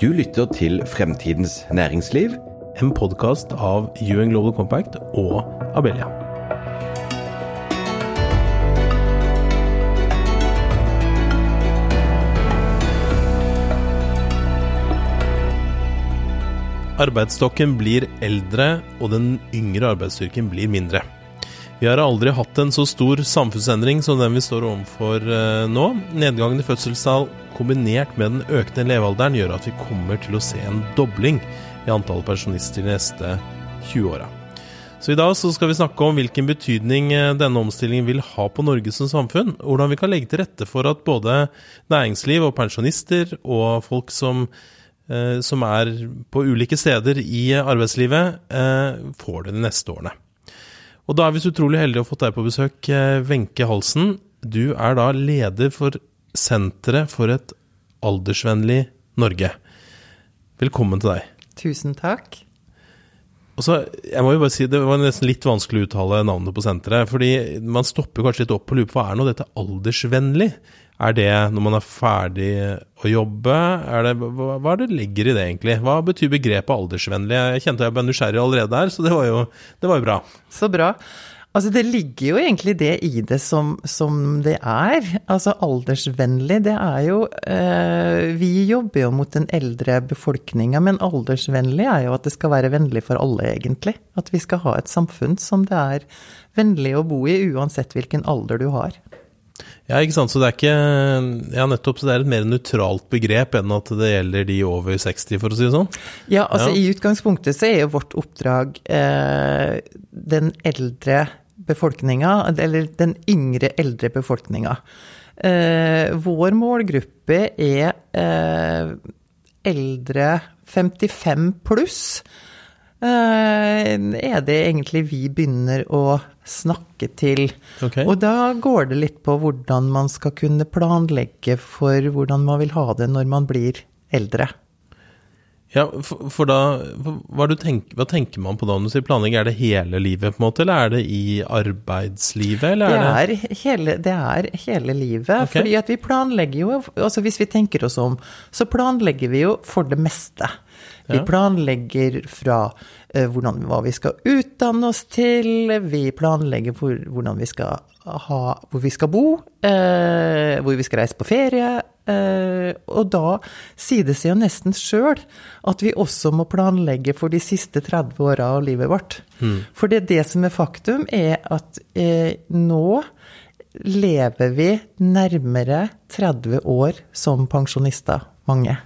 Du lytter til Fremtidens næringsliv. En podkast av UN Global Compact og Abelia. Arbeidsstokken blir eldre, og den yngre arbeidsstyrken blir mindre. Vi har aldri hatt en så stor samfunnsendring som den vi står overfor eh, nå. Nedgangen i fødselstall kombinert med den økende levealderen gjør at vi kommer til å se en dobling i antallet pensjonister de neste 20 åra. Så I dag så skal vi snakke om hvilken betydning eh, denne omstillingen vil ha på Norge som samfunn. Hvordan vi kan legge til rette for at både næringsliv og pensjonister og folk som, eh, som er på ulike steder i arbeidslivet, får det de neste årene. Og da er vi så utrolig heldige å ha fått deg på besøk, eh, Wenche Halsen. Du er da leder for Senteret for et aldersvennlig Norge. Velkommen til deg. Tusen takk. Og så, jeg må jo bare si, Det var nesten litt vanskelig å uttale navnet på senteret. fordi man stopper kanskje litt opp og lurer på. Hva er nå dette aldersvennlig? Er det når man er ferdig å jobbe? Er det, hva, hva er det ligger i det, egentlig? Hva betyr begrepet aldersvennlig? Jeg kjente jeg ble nysgjerrig allerede her, så det var jo, det var bra. Så bra. Altså, det ligger jo egentlig det i det som, som det er. Altså, aldersvennlig, det er jo eh, Vi jobber jo mot den eldre befolkninga, men aldersvennlig er jo at det skal være vennlig for alle, egentlig. At vi skal ha et samfunn som det er vennlig å bo i, uansett hvilken alder du har. Ja, ikke sant. Så det er ikke Ja, nettopp. Så det er et mer nøytralt begrep enn at det gjelder de over 60, for å si det sånn? Ja, altså ja. i utgangspunktet så er jo vårt oppdrag eh, den eldre befolkninga, eller den yngre eldre befolkninga. Eh, vår målgruppe er eh, eldre 55 pluss. Eh, er det egentlig vi begynner å snakke til. Okay. Og da går det litt på hvordan man skal kunne planlegge for hvordan man vil ha det når man blir eldre. Ja, for, for da hva, tenker, hva, tenker man på da når du sier planlegging? Er det hele livet, på en måte, eller er det i arbeidslivet? Det er, det... Hele, det, er hele, livet. Okay. Fordi at vi planlegger jo altså Hvis vi tenker oss om, så planlegger vi jo for det meste. Vi planlegger fra eh, hvordan, hva vi skal utdanne oss til, vi planlegger for hvordan vi skal ha, hvor vi skal bo, eh, hvor vi skal reise på ferie. Eh, og da sier det seg jo nesten sjøl at vi også må planlegge for de siste 30 åra av livet vårt. Mm. For det, det som er faktum, er at eh, nå lever vi nærmere 30 år som pensjonister, mange.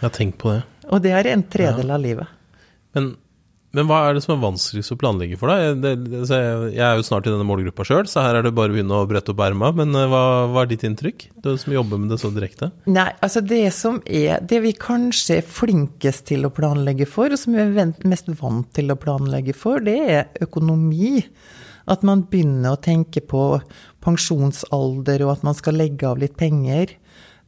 Ja, tenk på det. Og det er en tredel av livet. Men, men, hva er det som er vanskeligst å planlegge for deg? Det, jeg er jo snart i denne målgruppa sjøl, så her er det bare å begynne å brette opp erma. Men eh, hva, hva, er ditt inntrykk, du som jobber med det så direkte? Nei, altså det som er Det vi kanskje er flinkest til å planlegge for, og som vi er mest vant til å planlegge for, det er økonomi. At man begynner å tenke på pensjonsalder, og at man skal legge av litt penger.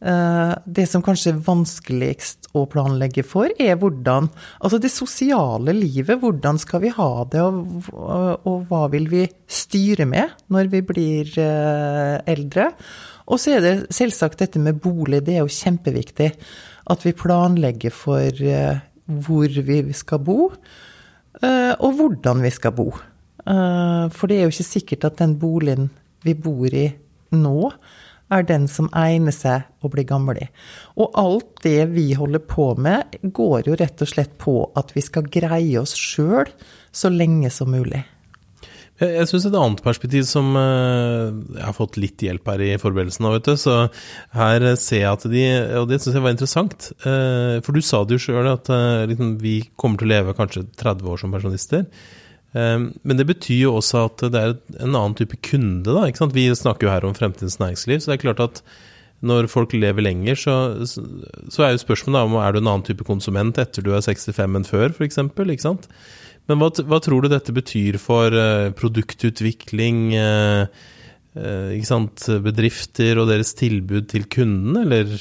Eh, det som kanskje er vanskeligst å planlegge for, er hvordan Altså det sosiale livet, hvordan skal vi ha det, og, og hva vil vi styre med når vi blir eh, eldre? Og så er det selvsagt dette med bolig, det er jo kjempeviktig. At vi planlegger for eh, hvor vi skal bo, og hvordan vi skal bo. For det er jo ikke sikkert at den boligen vi bor i nå, er den som egner seg å bli gammel i. Og alt det vi holder på med, går jo rett og slett på at vi skal greie oss sjøl så lenge som mulig. Jeg syns et annet perspektiv som eh, jeg har fått litt hjelp her i forberedelsen av, vet du. Så her ser jeg at de Og det syns jeg var interessant. Eh, for du sa det jo sjøl at eh, liksom, vi kommer til å leve kanskje 30 år som pensjonister. Ehm, men det betyr jo også at det er en annen type kunde. da, ikke sant? Vi snakker jo her om fremtidens næringsliv, så det er klart at når folk lever lenger, så, så er jo spørsmålet om er du en annen type konsument etter du er 65 enn før, f.eks. Ikke sant? Men hva, hva, tror du dette betyr for uh, produktutvikling, uh, uh, ikke sant? bedrifter og deres tilbud til kunden, eller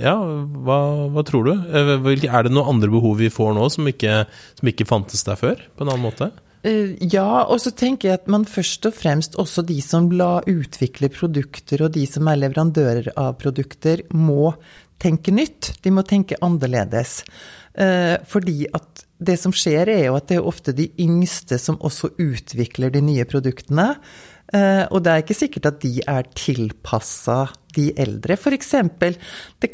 ja, hva, hva, tror du? Er det noen andre behov vi får nå som ikke, som ikke fantes der før, på en annen måte? Eh, ja, og så tenker jeg at man først og fremst også de som la utvikle produkter, og de som er leverandører av produkter, må tenke nytt. De må tenke annerledes. Eh, fordi at det som skjer, er jo at det er ofte de yngste som også utvikler de nye produktene. Eh, og det er ikke sikkert at de er tilpassa de eldre. F.eks. det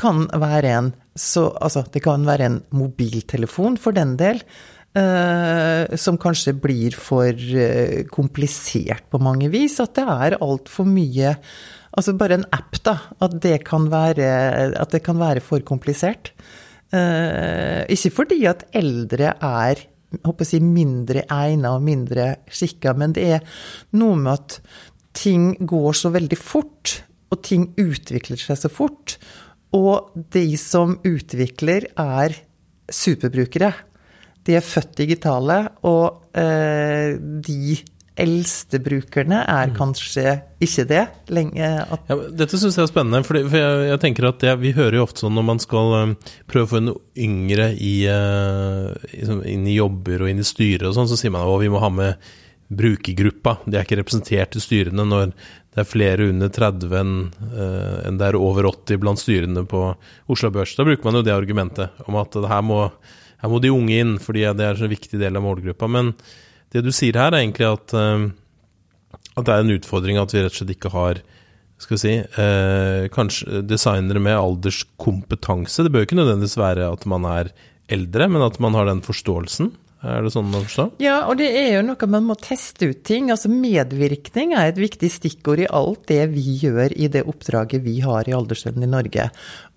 altså, det kan være en mobiltelefon, for den del, Uh, som kanskje blir for uh, komplisert på mange vis. At det er altfor mye Altså bare en app, da. At det kan være, det kan være for komplisert. Uh, ikke fordi at eldre er håper jeg, mindre egna og mindre skikka, men det er noe med at ting går så veldig fort, og ting utvikler seg så fort. Og de som utvikler, er superbrukere. De er født digitale, og eh, de eldste brukerne er mm. kanskje ikke det. Lenge ja, dette syns jeg er spennende, for, jeg, jeg, tenker at det, vi hører jo ofte sånn når man skal um, prøve å få en yngre i, uh, inn i jobber og inn i styret og sånn, så sier man at vi må ha med brukergruppa. De er ikke representert i styrene når det er flere under 30 enn uh, en det er over 80 blant styrene på Oslo Børs. Da bruker man jo det argumentet om at her må her må de unge inn, fordi det er en viktig del av målgruppa. Men det du sier her, er egentlig at, uh, at det er en utfordring at vi rett og slett ikke har skal vi si, eh, kanskje designere med alderskompetanse. Det bør ikke nødvendigvis være at man er eldre, men at man har den forståelsen. Er det sånn man forstår? Ja, og det er jo noe man må teste ut ting. Altså Medvirkning er et viktig stikkord i alt det vi gjør i det oppdraget vi har i Alderssønnen i Norge.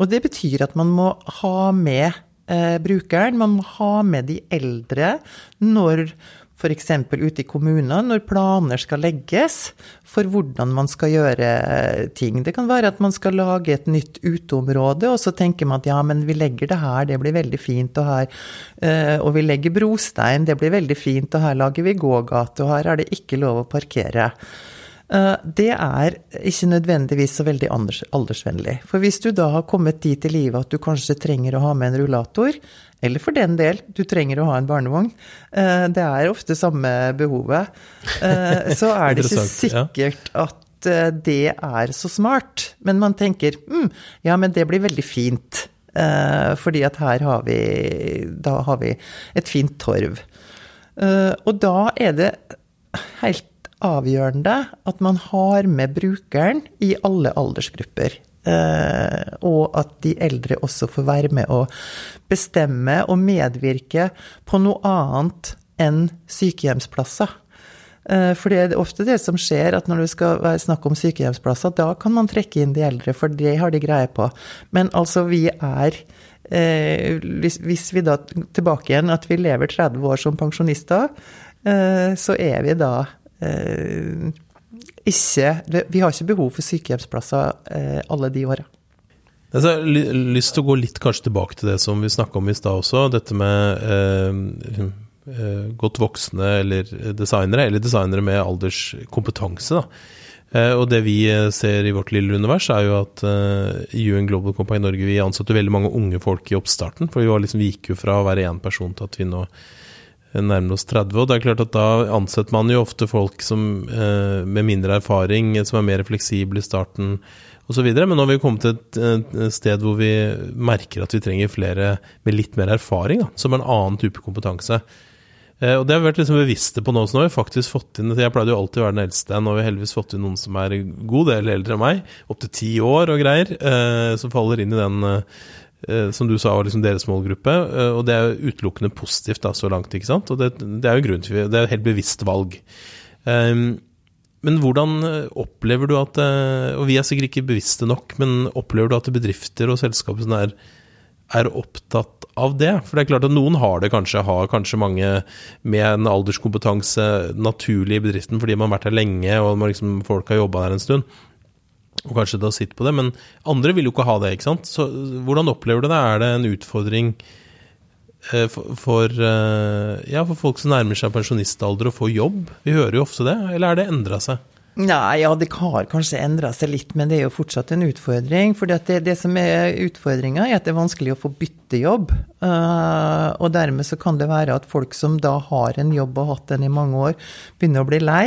Og det betyr at man må ha med eh, brukeren. Man må ha med de eldre når f.eks. ute i kommunene, når planer skal legges for hvordan man skal gjøre eh, ting. Det kan være at man skal lage et nytt uteområde, og så tenker man at ja, men vi legger det her, det blir veldig fint, og her eh, Og vi legger brostein, det blir veldig fint, og her lager vi gågate, og her er det ikke lov å parkere. Eh, det er ikke nødvendigvis så veldig aldersvennlig. For hvis du da har kommet dit i livet at du kanskje trenger å ha med en rullator, eller for den del, du trenger å ha en barnevogn, eh, det er ofte samme behovet, eh, så er det ikke sikkert at det er så smart. Men man tenker mm, ja, men det blir veldig fint. Fordi at her har vi, da har vi et fint torv. Og da er det helt avgjørende at man har med brukeren i alle aldersgrupper. Eh, og at de eldre også får være med å bestemme og medvirke på noe annet enn sykehjemsplasser. Eh, for det er ofte det som skjer, at når det skal være snakk om sykehjemsplasser, da kan man trekke inn de eldre, for det har de greie på. Men altså, vi er eh, Hvis vi da tilbake igjen at vi lever 30 år som pensjonister, så er vi da ikke Vi har ikke behov for sykehjemsplasser eh, alle de åra. Jeg har lyst til å gå litt kanskje tilbake til det som vi snakka om i stad også. Dette med eh, eh, godt voksne eller designere, eller designere med alderskompetanse. Eh, og det vi ser i vårt lille univers, er jo at eh, UN Global Company Norge vi ansatte veldig mange unge folk i oppstarten. For vi, liksom, vi gikk jo fra å være én person til at vi nå nærmer oss 30. Og det er klart at da ansetter man jo ofte folk som, eh, med mindre erfaring, som er mer fleksible i starten osv. Men nå har vi kommet til et, sted hvor vi merker at vi trenger flere med litt mer erfaring, da, som en annen type kompetanse. Eh, og det har vi vært liksom bevisste på nå, så nå har vi faktisk fått inn Jeg pleide jo alltid å være den eldste, nå har vi heldigvis fått inn noen som er god del eldre enn meg, opptil ti år og greier, eh, som faller inn i den eh, Eh, som du sa var liksom deres målgruppe. Eh, og det er jo utelukkende positivt da, så langt, ikke sant. Og det, det er jo grunn til Det er et helt bevisst valg. Um, men hvordan opplever du at Og vi er sikkert ikke bevisste nok, men opplever du at bedrifter og selskaper er, er opptatt av det? For det er klart at noen har det kanskje, har kanskje mange med en alderskompetanse naturlig i bedriften fordi man har vært der lenge og liksom, folk har jobba der en stund og kanskje da sitter på det, men andre vil jo ikke ha det, ikke sant. Så hvordan opplever du det? Er det en utfordring eh, for, for, eh, ja, for folk som nærmer seg pensjonistalder å få jobb? Vi hører jo ofte det, eller er det endra seg? Nei, ja, det har kanskje endra seg litt, men det er jo fortsatt en utfordring. For det, det, som er utfordringa, er at det er vanskelig å få bytte jobb. Uh, og dermed så kan det være at folk som da har en jobb og hatt den i mange år, begynner å bli lei.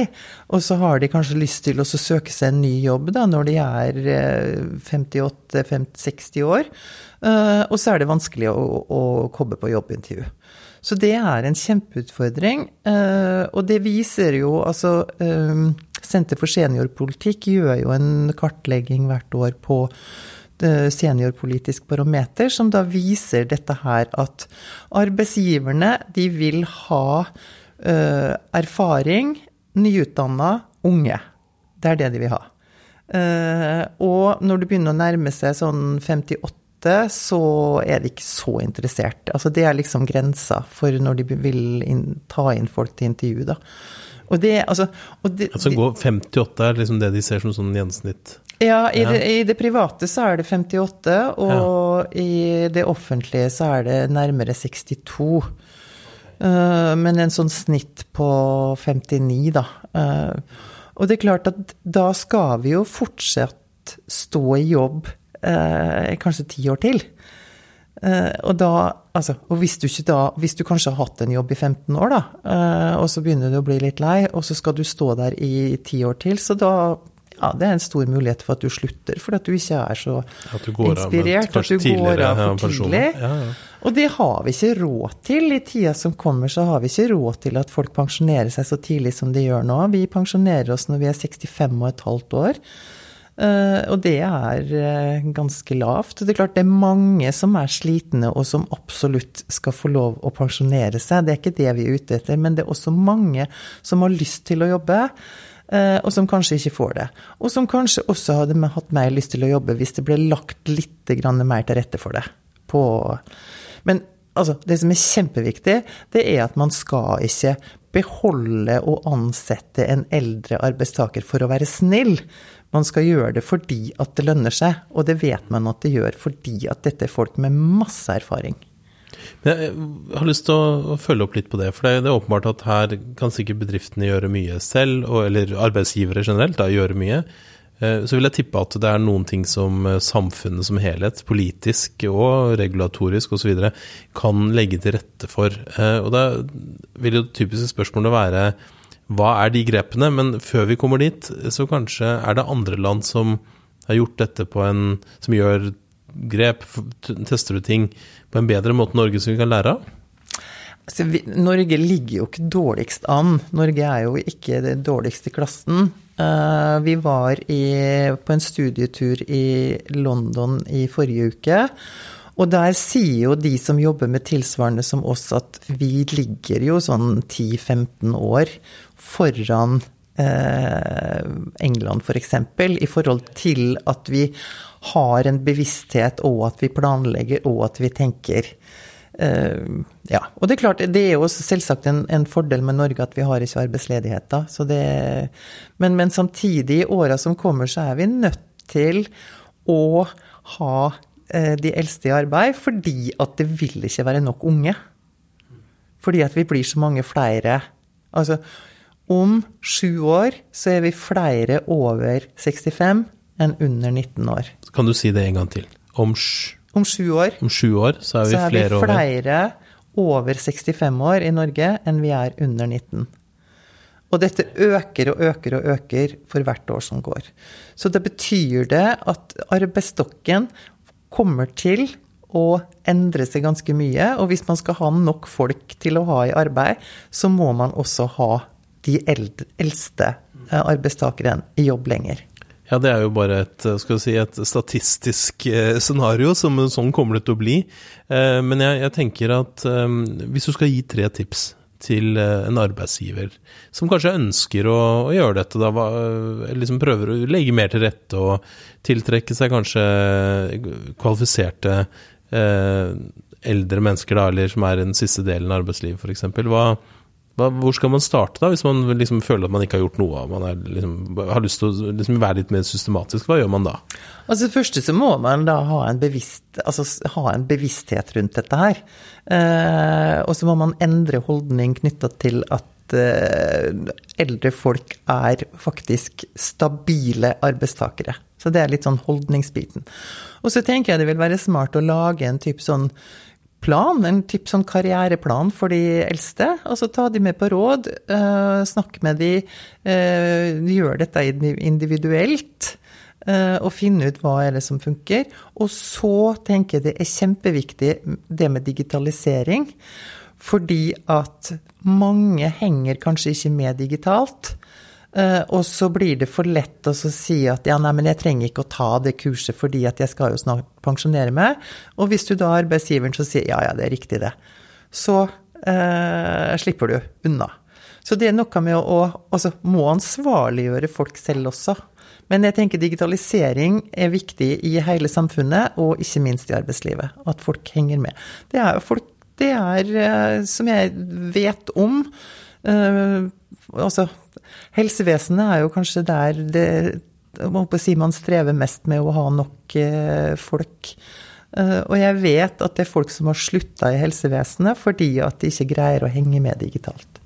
Og så har de kanskje lyst til å søke seg en ny jobb da, når de er 58-60 eh, år. Uh, og så er det vanskelig å, å komme på jobbintervju. Så det er en kjempeutfordring. Uh, og det viser jo altså Senter for seniorpolitikk gjør jo en kartlegging hvert år på seniorpolitisk barometer, som da viser dette her at arbeidsgiverne de vil ha uh, erfaring, nyutdanna unge. Det er det de vil ha. Uh, og når det begynner å nærme seg sånn 58 så er de ikke så interessert. Altså det er liksom grensa for når de vil inn, ta inn folk til intervju, da. Og det, altså, og det, altså går 58 er liksom det de ser som sånn gjensnitt? Ja, i, ja. Det, i det, private så er det 58, og ja. i det offentlige så er det nærmere 62. Uh, men en sånn snitt på 59, da. Uh, og det er klart at da skal vi jo fortsatt stå i jobb uh, kanskje ti år til. Uh, og da, altså, og hvis du, da, hvis du kanskje har hatt en jobb i 15 år, da, uh, og så begynner du å bli litt lei, og så skal du stå der i ti år til, så da ja, det er en stor mulighet for at du slutter, fordi at du ikke er så at inspirert. At du går av for tidlig. Ja, ja. Og det har vi ikke råd til. I tida som kommer, så har vi ikke råd til at folk pensjonerer seg så tidlig som de gjør nå. Vi pensjonerer oss når vi er 65 og et halvt år. Uh, og det er uh, ganske lavt. Det er klart det er mange som er slitne og som absolutt skal få lov å pensjonere seg. Det er ikke det vi er ute etter, men det er også mange som har lyst til å jobbe. Uh, og som kanskje ikke får det. Og som kanskje også hadde hatt mer lyst til å jobbe hvis det ble lagt litt mer til rette for det. Men altså, det som er kjempeviktig, det er at man skal ikke beholde og ansette en eldre arbeidstaker for å være snill. Man skal gjøre det fordi at det lønner seg, og det vet man at det gjør fordi at dette er folk med masse erfaring. Jeg har lyst til å følge opp litt på det, for det er åpenbart at her kan sikkert bedriftene gjøre mye selv, eller arbeidsgivere generelt, da, gjøre mye. Eh, så vil jeg tippe at det er noen ting som eh, samfunnet som helhet, politisk og regulatorisk osv., kan legge til rette for. Eh, og da vil jo typiske spørsmålet være hva er de grepene? Men før vi kommer dit, så kanskje er det andre land som har gjort dette på en Som gjør grep, tester du ting på en bedre måte Norge som vi kan lære av? Altså, vi, Norge ligger jo ikke dårligst an. Norge er jo ikke det dårligste i klassen. Uh, vi var i, på en studietur i London i forrige uke. Og der sier jo de som jobber med tilsvarende som oss, at vi ligger jo sånn 10-15 år foran eh, England f.eks. For i forhold til at vi har en bevissthet, og at vi planlegger, og at vi tenker. Uh, ja. Og det er klart, det er jo selvsagt en, en, fordel med Norge at vi har ikke arbeidsledighet, da. Det, men, men, samtidig, i åra som kommer, så er vi nødt til å ha de eldste i arbeid, fordi at det vil ikke være nok unge. Fordi at vi blir så mange flere. Altså, om sju år så er vi flere over 65 enn under 19 år. Kan du si det en gang til? Om, om sju år, om sju år så er vi, så er flere, vi flere over 65 år i Norge enn vi er under 19. Og dette øker og øker og øker for hvert år som går. Så det betyr det at arbeidsstokken kommer til å endre seg ganske mye. Og hvis man skal ha nok folk til å ha i arbeid, så må man også ha de eldste eh, arbeidstakerne i jobb lenger. Ja, det er jo bare et, si, et statistisk eh, scenario, som sånn kommer det til å bli. Eh, men jeg, jeg tenker at hvis du skal gi tre tips til en arbeidsgiver som kanskje ønsker å, å gjøre dette, da, liksom prøver å legge mer til rette og tiltrekke seg kanskje kvalifiserte eh, eldre mennesker, da, eller som er i den siste delen av arbeidslivet, f.eks. Hva, hvor skal man starte, da, hvis man liksom føler at man ikke har gjort noe? Man liksom, har lyst til å liksom være litt mer systematisk, hva gjør man da? Altså Det første så må man da ha en, bevisst, altså, ha en bevissthet rundt dette her. Eh, og så må man endre holdning knytta til at eh, eldre folk er faktisk stabile arbeidstakere. Så det er litt sånn holdningsbiten. Og så tenker jeg det vil være smart å lage en type sånn plan, en type sånn karriereplan for de eldste. Altså ta de med på råd, uh, snakke med de, uh, gjør dette individuelt. Uh, og finne ut hva er det som funker. Og så tenker jeg det er kjempeviktig det med digitalisering. Fordi at mange henger kanskje ikke med digitalt. Uh, og så blir det for lett å si at ja, nei, men jeg trenger ikke å ta det kurset fordi at jeg skal jo snart pensjonere meg. Og hvis du da er arbeidsgiveren som sier ja, ja, det er riktig det, så uh, slipper du unna. Så det er noe med å, altså, må ansvarliggjøre folk selv også. Men jeg tenker digitalisering er viktig i hele samfunnet, og ikke minst i arbeidslivet. At folk henger med. Det er, folk, det er eh, som jeg vet om uh, Altså, helsevesenet er jo kanskje der det si man strever mest med å ha nok uh, folk. Uh, og jeg vet at det er folk som har slutta i helsevesenet fordi at de ikke greier å henge med digitalt.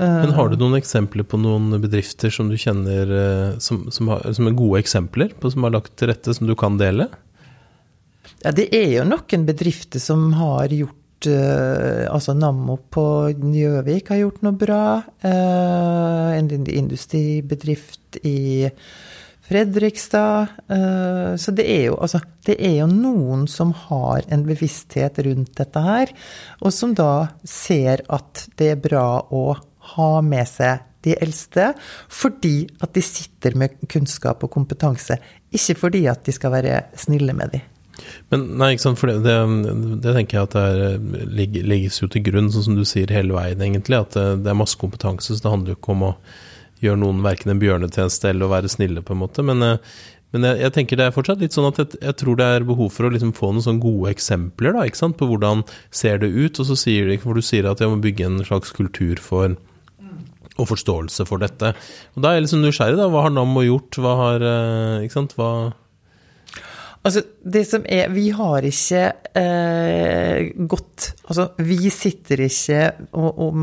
Men har du noen eksempler på noen bedrifter som du kjenner som, som, har, som er gode eksempler på som har lagt til rette, som du kan dele? Ja, det er jo noen bedrifter som har gjort Altså Nammo på Gjøvik har gjort noe bra. En industribedrift i Fredrikstad. Så det er, jo, altså, det er jo noen som har en bevissthet rundt dette her, og som da ser at det er bra å ha med seg de eldste fordi at de sitter med kunnskap og kompetanse, ikke fordi at de skal være snille med dem. Men nei, ikke sant, for det, det, det tenker jeg at det er, legges jo til grunn, sånn som du sier hele veien, egentlig. At det, det er masse kompetanse, så det handler jo ikke om å gjøre noen verken en bjørnetjeneste eller å være snille, på en måte. Men, men jeg, jeg, tenker det er fortsatt litt sånn at jeg, jeg tror det er behov for å liksom få noen sånne gode eksempler da, ikke sant, på hvordan ser det ut. Og så sier de, for du sier at jeg må bygge en slags kultur for og forståelse for dette. Og Da er jeg liksom nysgjerrig. da, Hva har Nammo gjort? Hva har ikke sant, hva Altså, det som er Vi har ikke eh, gått Altså, vi sitter ikke og, og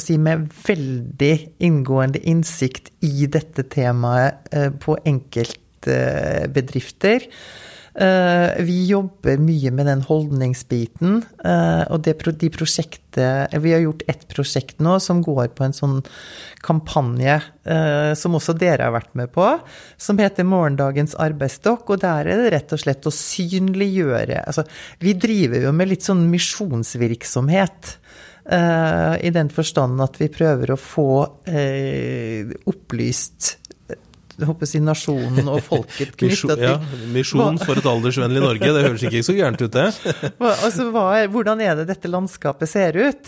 si, med veldig inngående innsikt i dette temaet eh, på enkeltbedrifter. Eh, vi jobber mye med den holdningsbiten. Eh, og det, de prosjektet Vi har gjort ett prosjekt nå som går på en sånn kampanje eh, som også dere har vært med på, som heter Morgendagens arbeidsstokk. Og der er det rett og slett å synliggjøre Altså, vi driver jo med litt sånn misjonsvirksomhet. I den forstand at vi prøver å få opplyst håper si nasjonen og folket knyttet til ja, Misjon for et aldersvennlig Norge, det høres ikke så gærent ut, det. altså, hvordan er det dette landskapet ser ut?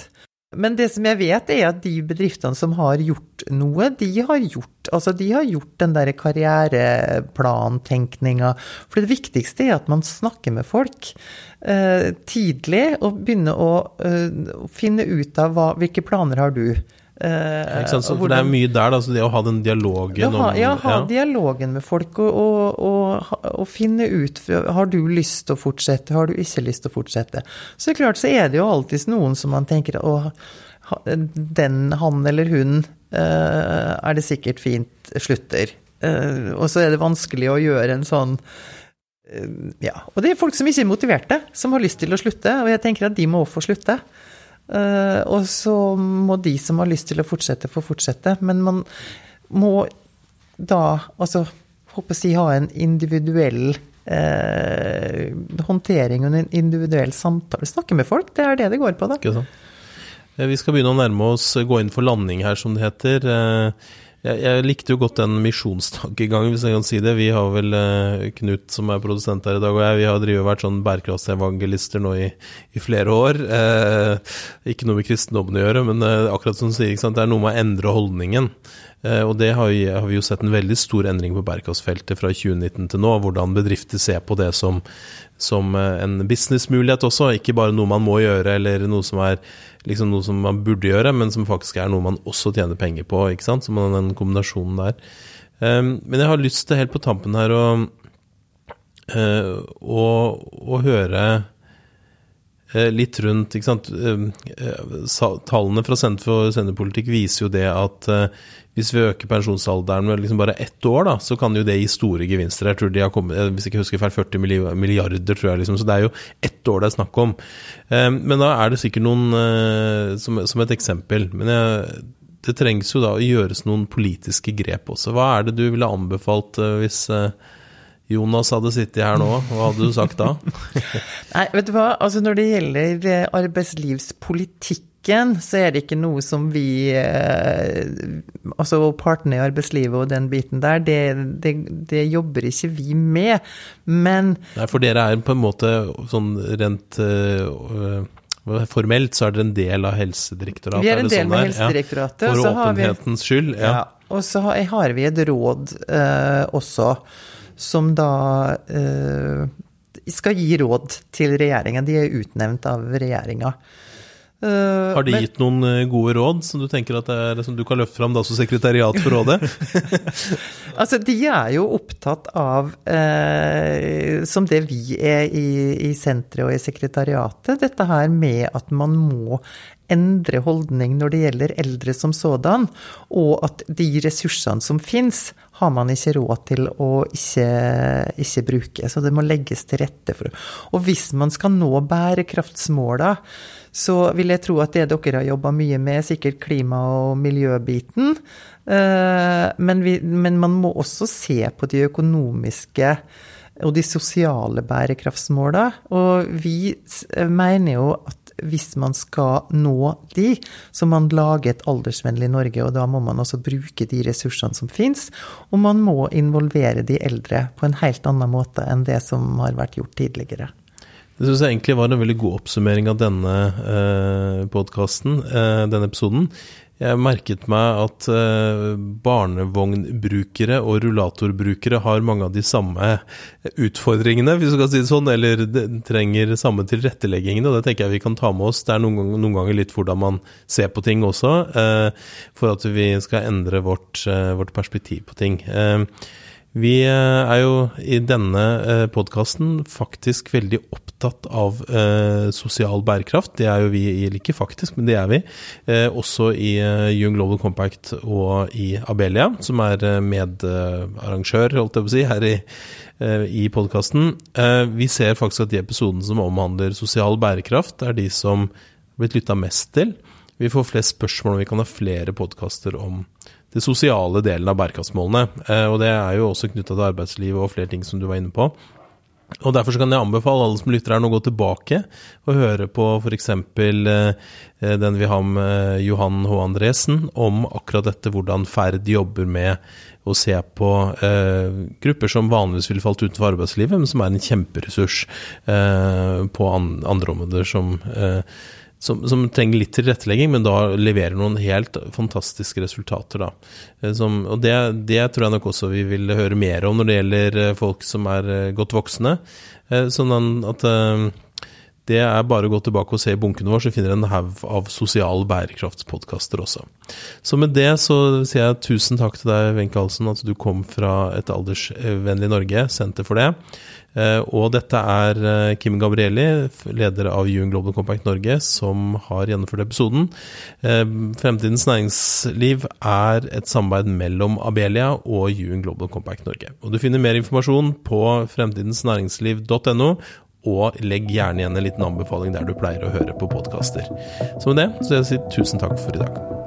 Men det som jeg vet, er at de bedriftene som har gjort noe, de har gjort, altså de har gjort den der karriereplantenkninga. For det viktigste er at man snakker med folk eh, tidlig og begynner å eh, finne ut av hva, hvilke planer har du. Uh, sant, så, hvordan, det er mye der, da, så det å ha den dialogen ha, Ja, ha ja. dialogen med folk og, og, og, og, finne ut Har du lyst til å fortsette, har du ikke lyst til å fortsette? Så klart så er det jo alltid noen som man tenker å, den, han eller hun uh, er det sikkert fint slutter. Uh, og så er det vanskelig å gjøre en sånn Ja. Og det er folk som ikke er motiverte, som har lyst til å slutte, og jeg tenker at de må få slutte. Uh, og så må de som har lyst til å fortsette, få fortsette. Men man må da altså håper si ha en individuell uh, håndtering og en individuell samtale. Snakke med folk, det er det det går på, da. Eh, vi skal begynne å nærme oss gå inn for landing her, som det heter. Jeg, jeg, likte jo godt den misjonstankegangen, hvis jeg kan si det. Vi har vel eh, Knut, som er produsent her i dag, og jeg, vi har drivet vært sånn bærekraftsevangelister nå i, i, flere år. Eh, ikke noe med kristendommen å gjøre, men eh, akkurat som du sier, det er noe med å endre holdningen. Eh, og det har vi, har vi, jo sett en veldig stor endring på bærekraftsfeltet fra 2019 til nå. Hvordan bedrifter ser på det som, som eh, en businessmulighet også, ikke bare noe man må gjøre eller noe som er liksom noe som man burde gjøre, men som faktisk er noe man også tjener penger på. ikke sant? Så man har den kombinasjonen der. Um, men jeg har lyst til helt på tampen her å, uh, å, å høre eh, litt rundt ikke sant? Eh, tallene fra Senter for senderpolitikk viser jo det at hvis vi øker pensjonsalderen med liksom bare ett år, da, så kan jo det gi store gevinster. Jeg tror de har kommet, Hvis jeg ikke husker feil, 40 milliarder, tror jeg. liksom, Så det er jo ett år det er snakk om. Men da er det sikkert noen som et eksempel. Men jeg, det trengs jo da å gjøres noen politiske grep også. Hva er det du ville anbefalt hvis Jonas hadde sittet her nå, hva hadde du sagt da? Nei, vet du hva. Altså når det gjelder eh, arbeidslivspolitikken, så er det ikke noe som vi eh, Altså partene i arbeidslivet og den biten der, det, det, det, jobber ikke vi med. Men Nei, for dere er på en måte sånn rent uh, Formelt så er dere en del av Helsedirektoratet? Vi er en del sånn av Helsedirektoratet. Ja, for åpenhetens skyld? Ja. ja. Og så har vi et råd eh, også som da eh, skal gi råd til regjeringen. De er utnevnt av regjeringa. Uh, har de gitt noen uh, gode råd som du tenker at er, som du kan løfte fram da som sekretariat for rådet? altså, de er jo opptatt av, uh, som det vi er i, i senteret og i sekretariatet, dette her med at man må endre holdning når det gjelder eldre som sådan, og at de ressursene som finnes, har man ikke råd til å ikke, ikke, bruke. Så det må legges til rette for Og hvis man skal nå bærekraftsmåla, så vil jeg tro at det dere har jobba mye med, sikkert klima- og miljøbiten. Eh, men, vi, men man må også se på de økonomiske og de sosiale bærekraftsmåla. Og vi mener jo at hvis man skal nå de, så man lager et aldersvennlig Norge. Og da må man også bruke de ressursene som fins. Og man må involvere de eldre på en helt annen måte enn det som har vært gjort tidligere. Det syns jeg egentlig var en veldig god oppsummering av denne eh, podkasten, eh, denne episoden. Jeg merket meg at uh, barnevognbrukere og rullatorbrukere har mange av de samme utfordringene, hvis du kan si det sånn, eller trenger samme tilretteleggingene. og Det tenker jeg vi kan ta med oss. Det er noen ganger, litt hvordan man ser på ting også, uh, for at vi skal endre vårt, uh, vårt perspektiv på ting. Vi er jo i denne podkasten faktisk veldig opptatt av eh, sosial bærekraft. Det er jo vi i Like, faktisk, men det er vi. Eh, også i eh, Young Global Compact og i Abelia, som er medarrangør, holdt jeg på å si, her i, i podkasten. vi ser faktisk at de episodene som omhandler sosial bærekraft, er de som har blitt lytta mest til. Vi får flest spørsmål, og vi kan ha flere podkaster om det sosiale delen av bærekraftsmålene. Eh, og det er jo også knytta til arbeidslivet og flere ting som du var inne på. Og Derfor kan jeg anbefale alle som lytter her nå å gå tilbake og høre på f.eks. Eh, den vi har med Johan H. Andresen om akkurat dette, hvordan Ferd jobber med å se på eh, grupper som vanligvis ville falt utenfor arbeidslivet, men som er en kjemperessurs eh, på an andre områder som eh, som, som, trenger litt tilrettelegging, men da leverer noen helt fantastiske resultater. Da. Eh, som, og det, det, tror jeg nok også vi vil høre mer om når det gjelder eh, folk som er eh, godt voksne. Sånn at det er bare å gå tilbake og se i bunkene våre, så finner du en haug av sosial bærekraftspodkaster også. Så med det så sier jeg tusen takk til deg, Wenche Halsen, at du kom fra et aldersvennlig Norge, Senter for det. Eh, og dette er eh, Kim Gabrielli, leder av UN Global Compact Norge, som har gjennomført episoden. Eh, Fremtidens næringsliv er et samarbeid mellom Abelia og UN Global Compact Norge. Og Du finner mer informasjon på fremtidensnæringsliv.no, og legg gjerne igjen en liten anbefaling der du pleier å høre på podkaster. Så med det så vil jeg si tusen takk for i dag.